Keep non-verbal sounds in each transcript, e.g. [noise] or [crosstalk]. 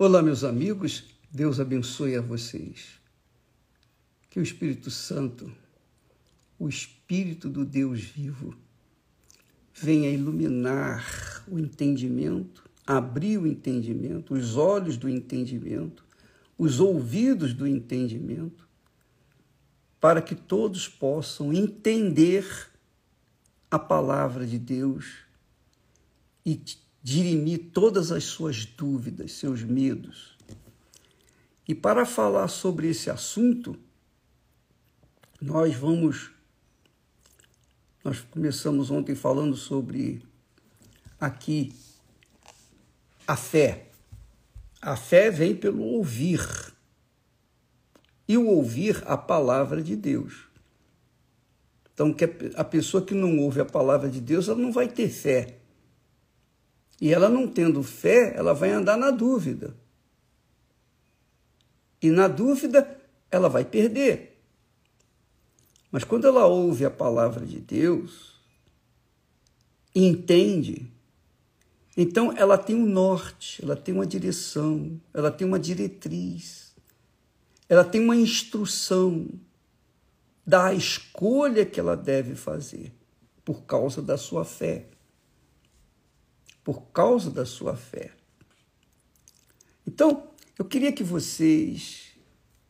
Olá, meus amigos, Deus abençoe a vocês. Que o Espírito Santo, o Espírito do Deus vivo, venha iluminar o entendimento, abrir o entendimento, os olhos do entendimento, os ouvidos do entendimento, para que todos possam entender a palavra de Deus e dirimir todas as suas dúvidas, seus medos. E para falar sobre esse assunto, nós vamos. Nós começamos ontem falando sobre aqui a fé. A fé vem pelo ouvir. E o ouvir a palavra de Deus. Então, a pessoa que não ouve a palavra de Deus, ela não vai ter fé. E ela não tendo fé, ela vai andar na dúvida. E na dúvida, ela vai perder. Mas quando ela ouve a palavra de Deus, entende, então ela tem um norte, ela tem uma direção, ela tem uma diretriz, ela tem uma instrução da escolha que ela deve fazer por causa da sua fé por causa da sua fé. Então, eu queria que vocês,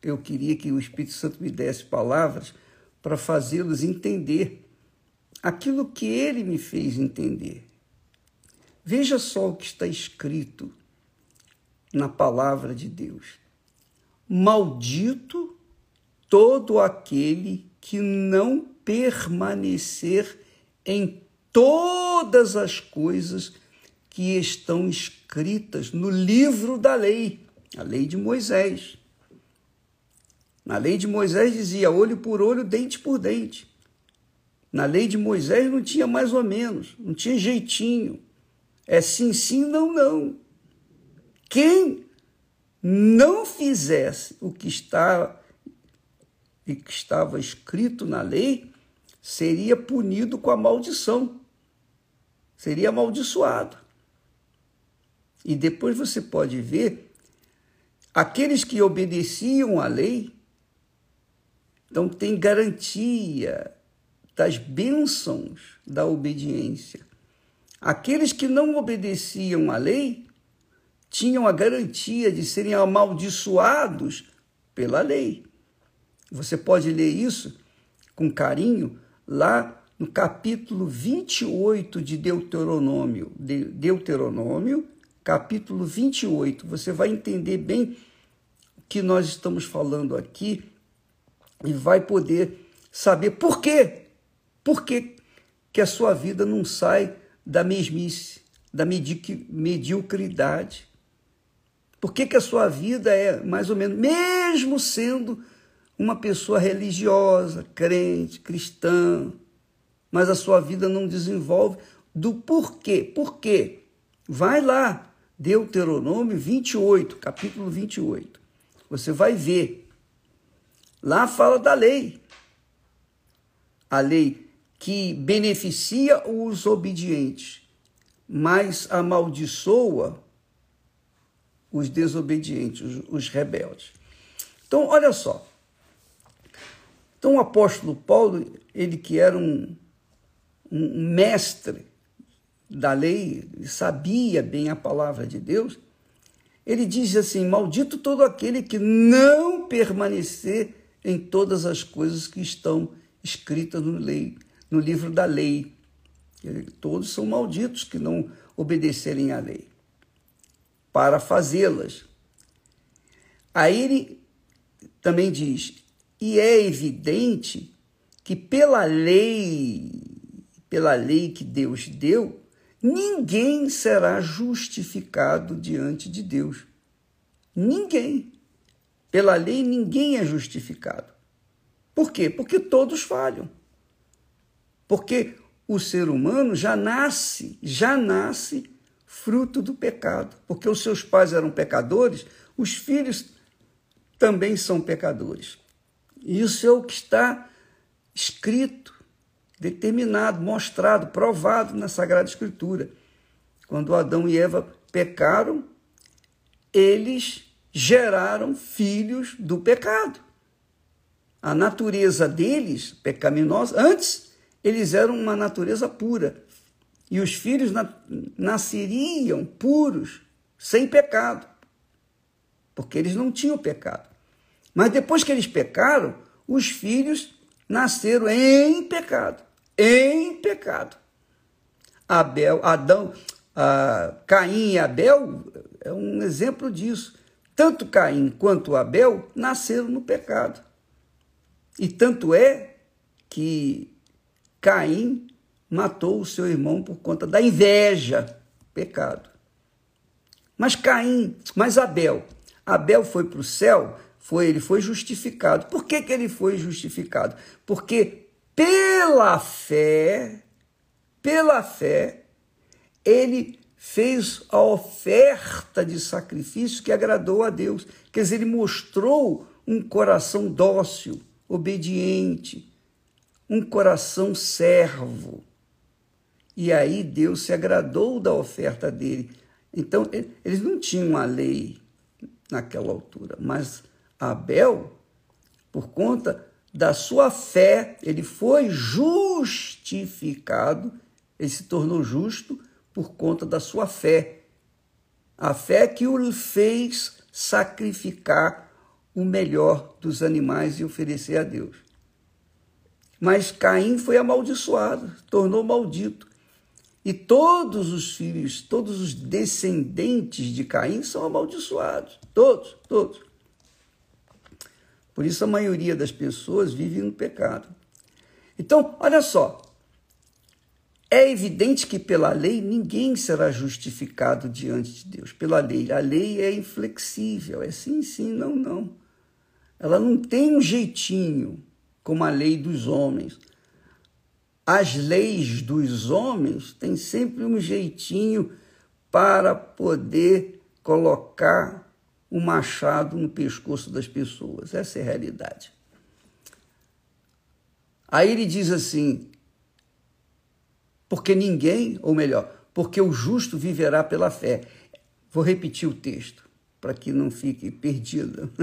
eu queria que o Espírito Santo me desse palavras para fazê-los entender aquilo que ele me fez entender. Veja só o que está escrito na palavra de Deus. Maldito todo aquele que não permanecer em todas as coisas que estão escritas no livro da lei, a lei de Moisés. Na lei de Moisés dizia olho por olho, dente por dente. Na lei de Moisés não tinha mais ou menos, não tinha jeitinho. É sim, sim, não, não. Quem não fizesse o que está e que estava escrito na lei seria punido com a maldição. Seria amaldiçoado. E depois você pode ver aqueles que obedeciam à lei, então tem garantia das bênçãos da obediência. Aqueles que não obedeciam à lei tinham a garantia de serem amaldiçoados pela lei. Você pode ler isso com carinho lá no capítulo 28 de Deuteronômio. Deuteronômio, capítulo 28, você vai entender bem o que nós estamos falando aqui e vai poder saber por quê. Por que, que a sua vida não sai da mesmice, da mediocridade? Por que, que a sua vida é mais ou menos, mesmo sendo uma pessoa religiosa, crente, cristã, mas a sua vida não desenvolve do porquê? Por quê? Vai lá, Deuteronômio 28, capítulo 28. Você vai ver. Lá fala da lei. A lei que beneficia os obedientes, mas amaldiçoa os desobedientes, os, rebeldes. Então, olha só. Então, o apóstolo Paulo, ele que era um, um mestre da lei, sabia bem a palavra de Deus, ele diz assim: Maldito todo aquele que não permanecer em todas as coisas que estão escritas no, lei, no livro da lei. Todos são malditos que não obedecerem à lei, para fazê-las. Aí ele também diz: e é evidente que pela lei, pela lei que Deus deu, ninguém será justificado diante de Deus. Ninguém. Pela lei, ninguém é justificado. Por quê? Porque todos falham. Porque o ser humano já nasce, já nasce fruto do pecado. Porque os seus pais eram pecadores, os filhos também são pecadores. Isso é o que está escrito determinado, mostrado, provado na Sagrada Escritura. Quando Adão e Eva pecaram, eles geraram filhos do pecado. A natureza deles, pecaminosa, antes eles eram uma natureza pura. E os filhos na, nasceriam puros, sem pecado. Porque eles não tinham pecado. Mas depois que eles pecaram, os filhos nasceram em pecado. Em pecado. Abel, Adão, ah, Caim e Abel é um exemplo disso. Tanto Caim quanto Abel nasceram no pecado. E tanto é que Caim matou o seu irmão por conta da inveja, pecado. Mas Caim, mas Abel, Abel foi para o céu, foi ele foi justificado. Por que, que ele foi justificado? Porque pela fé, pela fé, ele fez a oferta de sacrifício que agradou a Deus. Quer dizer, ele mostrou um coração dócil, obediente, um coração servo. E aí Deus se agradou da oferta dele. Então, eles não tinham a lei naquela altura, mas Abel, por conta da sua fé, ele foi justificado, ele se tornou justo por conta da sua fé. A fé que o fez sacrificar o melhor dos animais e oferecer a Deus. Mas Caim foi amaldiçoado, tornou maldito. E todos os filhos, todos os descendentes de Caim são amaldiçoados. Todos, todos. Por isso a maioria das pessoas vive no pecado. Então, olha só. É evidente que pela lei ninguém será justificado diante de Deus. Pela lei. A lei é inflexível. É sim, sim, não, não. Ela não tem um jeitinho como a lei dos homens. As leis dos homens têm sempre um jeitinho para poder colocar o machado no pescoço das pessoas. Essa é a realidade. Aí ele diz assim: porque ninguém, ou melhor, porque o justo viverá pela fé. Vou repetir o texto para que não fique perdido. [laughs]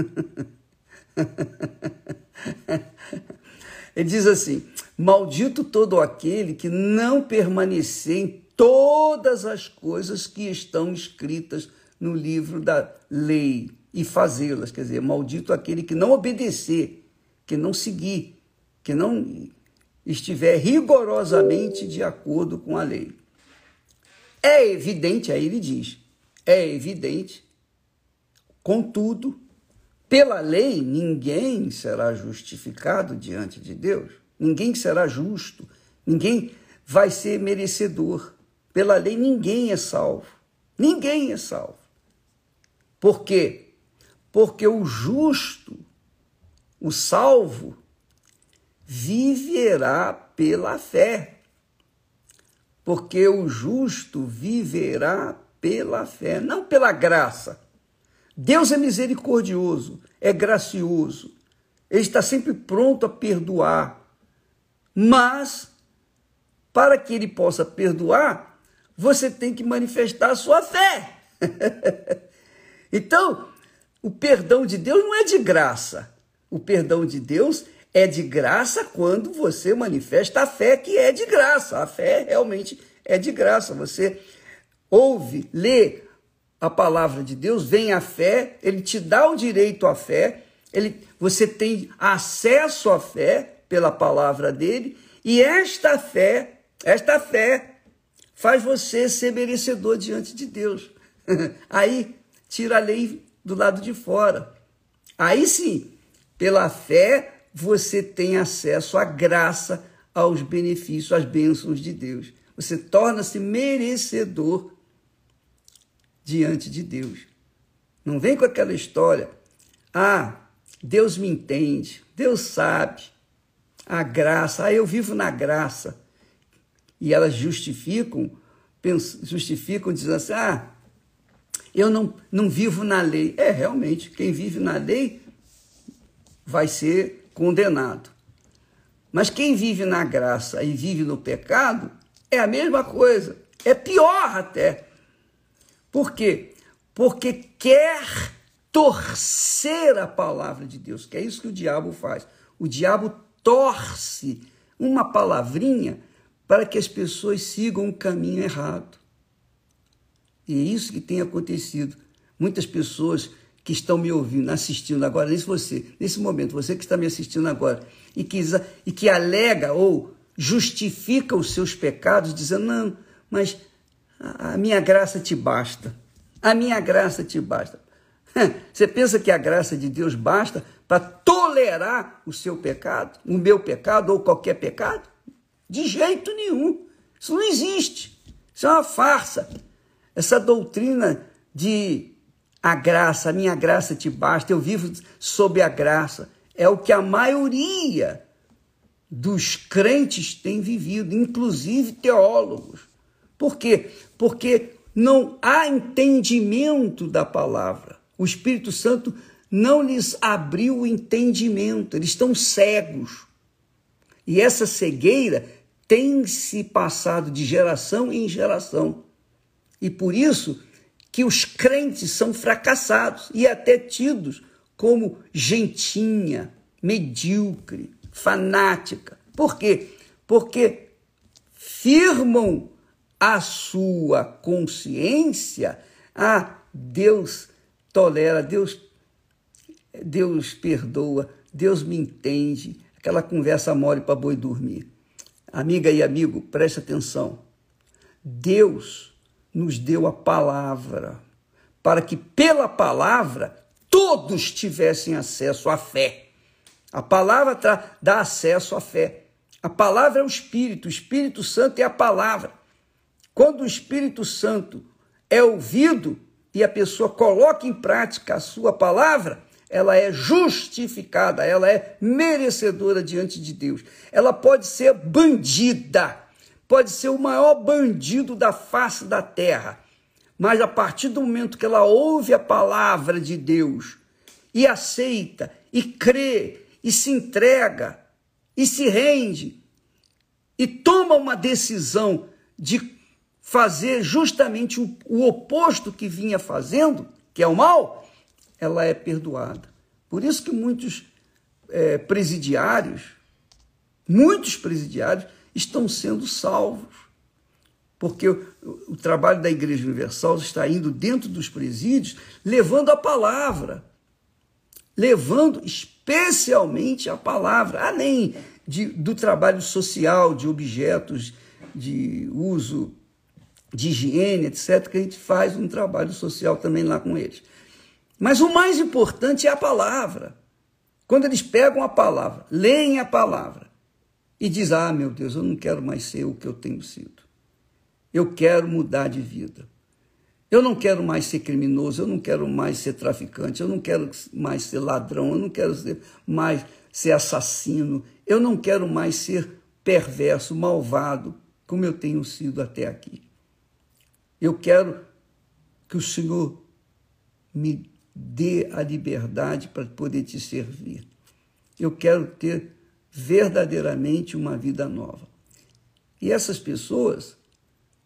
Ele diz assim: Maldito todo aquele que não permanecer em todas as coisas que estão escritas no livro da lei e fazê-las. Quer dizer, maldito aquele que não obedecer, que não seguir, que não estiver rigorosamente de acordo com a lei. É evidente, aí ele diz, é evidente, contudo, pela lei ninguém será justificado diante de Deus, ninguém será justo, ninguém vai ser merecedor. Pela lei ninguém é salvo, ninguém é salvo. Por quê? Porque o justo, o salvo, viverá pela fé. Porque o justo viverá pela fé, não pela graça. Deus é misericordioso, é gracioso, ele está sempre pronto a perdoar. Mas, para que ele possa perdoar, você tem que manifestar a sua fé. [laughs] Então, o perdão de Deus não é de graça. O perdão de Deus é de graça quando você manifesta a fé que é de graça. A fé realmente é de graça. Você ouve, lê a palavra de Deus, vem a fé, ele te dá o direito à fé, ele, você tem acesso à fé pela palavra dele, e esta fé, esta fé faz você ser merecedor diante de Deus. [laughs] Aí tira a lei do lado de fora. Aí sim, pela fé, você tem acesso à graça, aos benefícios, às bênçãos de Deus. Você torna-se merecedor diante de Deus. Não vem com aquela história. Ah, Deus me entende, Deus sabe. A graça, ah, eu vivo na graça. E elas justificam, justificam dizendo assim: ah, eu não, não vivo na lei. É, realmente, quem vive na lei vai ser condenado. Mas quem vive na graça e vive no pecado é a mesma coisa, é pior até. Por quê? porque quer torcer a palavra de Deus, que é isso que o diabo faz. O diabo torce uma palavrinha para que as pessoas sigam o caminho errado. E é isso que tem acontecido. Muitas pessoas que estão me ouvindo, assistindo agora, nesse você, nesse momento, você que está me assistindo agora, e que, e que alega ou justifica os seus pecados, dizendo, não, mas a minha graça te basta. A minha graça te basta. Você pensa que a graça de Deus basta para tolerar o seu pecado, o meu pecado ou qualquer pecado? De jeito nenhum. Isso não existe. Isso é uma farsa. Essa doutrina de a graça, a minha graça te basta, eu vivo sob a graça, é o que a maioria dos crentes tem vivido, inclusive teólogos. Por quê? Porque não há entendimento da palavra. O Espírito Santo não lhes abriu o entendimento, eles estão cegos. E essa cegueira tem se passado de geração em geração. E por isso que os crentes são fracassados e até tidos como gentinha, medíocre, fanática. Por quê? Porque firmam a sua consciência, ah, Deus tolera, Deus, Deus perdoa, Deus me entende. Aquela conversa mole para boi dormir. Amiga e amigo, preste atenção. Deus nos deu a palavra para que pela palavra todos tivessem acesso à fé. A palavra dá acesso à fé. A palavra é o Espírito, o Espírito Santo é a palavra. Quando o Espírito Santo é ouvido e a pessoa coloca em prática a sua palavra, ela é justificada, ela é merecedora diante de Deus. Ela pode ser bandida, pode ser o maior bandido da face da terra, mas a partir do momento que ela ouve a palavra de Deus e aceita e crê e se entrega e se rende e toma uma decisão de fazer justamente o, o oposto que vinha fazendo, que é o mal, ela é perdoada. Por isso que muitos é, presidiários, muitos presidiários estão sendo salvos. Porque o, o trabalho da Igreja Universal está indo dentro dos presídios, levando a palavra, levando especialmente a palavra, além de, do trabalho social de objetos de uso de higiene, etc., que a gente faz um trabalho social também lá com eles. Mas o mais importante é a palavra. Quando eles pegam a palavra, leem a palavra e diz: "Ah, meu Deus, eu não quero mais ser o que eu tenho sido. Eu quero mudar de vida. Eu não quero mais ser criminoso, eu não quero mais ser traficante, eu não quero mais ser ladrão, eu não quero mais ser assassino, eu não quero mais ser perverso, malvado, como eu tenho sido até aqui. Eu quero que o Senhor me dê a liberdade para poder te servir. Eu quero ter verdadeiramente uma vida nova. E essas pessoas,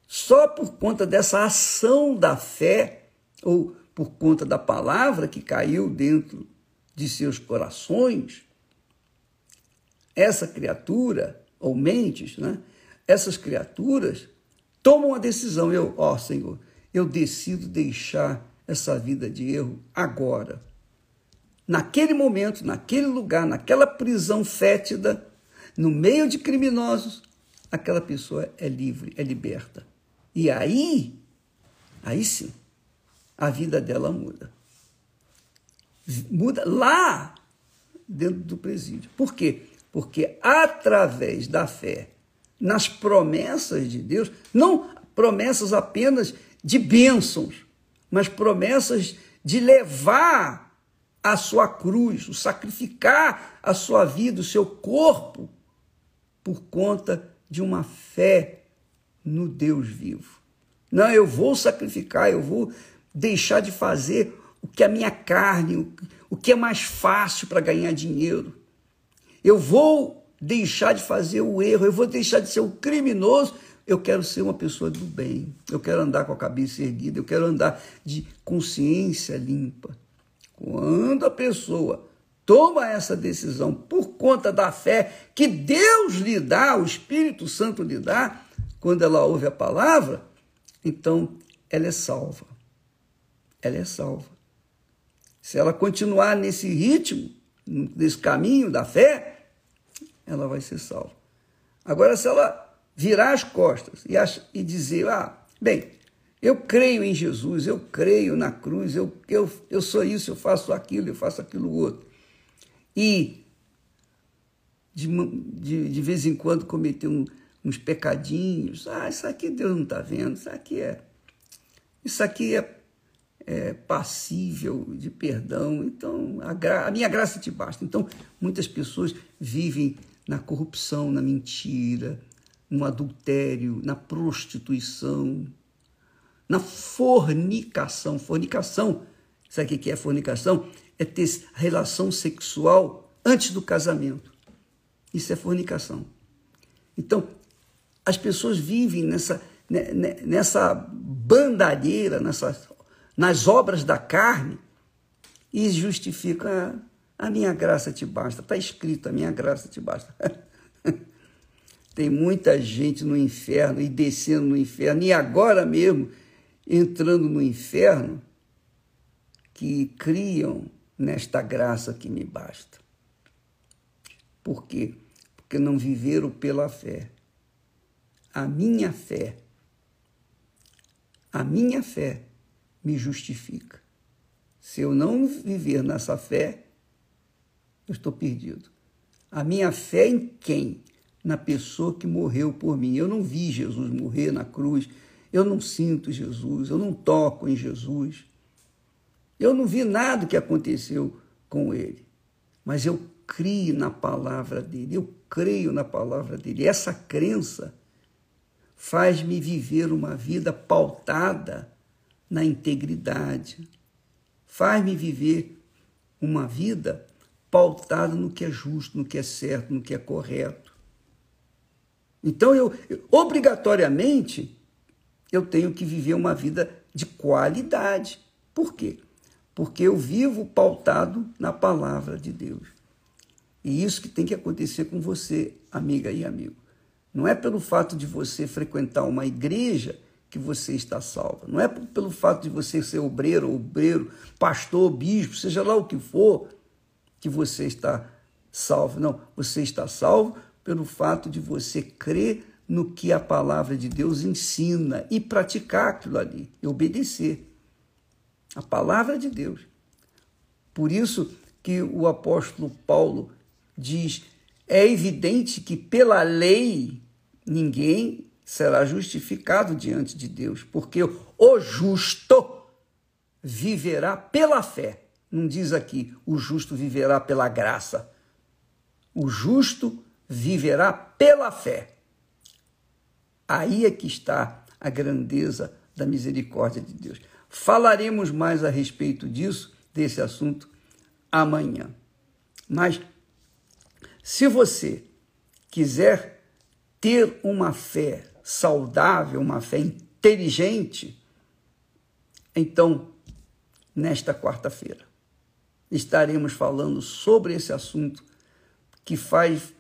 só por conta dessa ação da fé, ou por conta da palavra que caiu dentro de seus corações, essa criatura, ou mentes, né? essas criaturas tomam a decisão. Eu, ó Senhor, eu decido deixar essa vida de erro agora. Naquele momento, naquele lugar, naquela prisão fétida, no meio de criminosos, aquela pessoa é livre, é liberta. E aí, aí sim, a vida dela muda. Muda lá dentro do presídio. Por quê? Porque através da fé nas promessas de Deus, não promessas apenas de bênçãos, mas promessas de levar a sua cruz, o sacrificar a sua vida, o seu corpo, por conta de uma fé no Deus vivo. Não, eu vou sacrificar, eu vou deixar de fazer o que a minha carne, o que é mais fácil para ganhar dinheiro. Eu vou deixar de fazer o erro, eu vou deixar de ser o criminoso eu quero ser uma pessoa do bem, eu quero andar com a cabeça erguida, eu quero andar de consciência limpa. Quando a pessoa toma essa decisão por conta da fé que Deus lhe dá, o Espírito Santo lhe dá, quando ela ouve a palavra, então ela é salva. Ela é salva. Se ela continuar nesse ritmo, nesse caminho da fé, ela vai ser salva. Agora, se ela virar as costas e, e dizer, ah, bem, eu creio em Jesus, eu creio na cruz, eu, eu, eu sou isso, eu faço aquilo, eu faço aquilo outro. E de, de, de vez em quando cometer um, uns pecadinhos. Ah, isso aqui Deus não está vendo, isso aqui é. Isso aqui é, é passível de perdão. Então, a, gra, a minha graça te basta. Então, muitas pessoas vivem na corrupção, na mentira, no adultério, na prostituição, na fornicação. Fornicação, sabe o que é fornicação? É ter relação sexual antes do casamento. Isso é fornicação. Então, as pessoas vivem nessa, né, né, nessa bandalheira, nessa, nas obras da carne e justificam ah, a minha graça te basta. Está escrito, a minha graça te basta. [laughs] Tem muita gente no inferno e descendo no inferno, e agora mesmo entrando no inferno, que criam nesta graça que me basta. Por quê? Porque não viveram pela fé a minha fé, a minha fé me justifica. Se eu não viver nessa fé, eu estou perdido. A minha fé em quem? Na pessoa que morreu por mim. Eu não vi Jesus morrer na cruz, eu não sinto Jesus, eu não toco em Jesus. Eu não vi nada que aconteceu com ele, mas eu creio na palavra dele, eu creio na palavra dele. Essa crença faz-me viver uma vida pautada na integridade, faz-me viver uma vida pautada no que é justo, no que é certo, no que é correto. Então eu obrigatoriamente eu tenho que viver uma vida de qualidade. Por quê? Porque eu vivo pautado na palavra de Deus. E isso que tem que acontecer com você, amiga e amigo. Não é pelo fato de você frequentar uma igreja que você está salvo. Não é pelo fato de você ser obreiro, obreiro, pastor, bispo, seja lá o que for, que você está salvo. Não, você está salvo pelo fato de você crer no que a palavra de Deus ensina e praticar aquilo ali, e obedecer. A palavra de Deus. Por isso que o apóstolo Paulo diz é evidente que pela lei ninguém será justificado diante de Deus, porque o justo viverá pela fé. Não diz aqui o justo viverá pela graça. O justo viverá pela fé. Aí é que está a grandeza da misericórdia de Deus. Falaremos mais a respeito disso, desse assunto, amanhã. Mas se você quiser ter uma fé saudável, uma fé inteligente, então, nesta quarta-feira, estaremos falando sobre esse assunto que faz,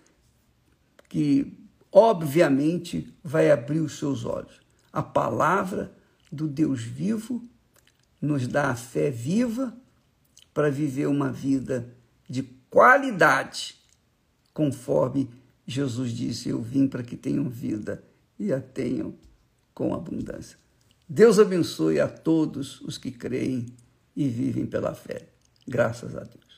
que obviamente vai abrir os seus olhos. A palavra do Deus vivo nos dá a fé viva para viver uma vida de qualidade conforme Jesus disse: Eu vim para que tenham vida e a tenham com abundância. Deus abençoe a todos os que creem e vivem pela fé. Graças a Deus.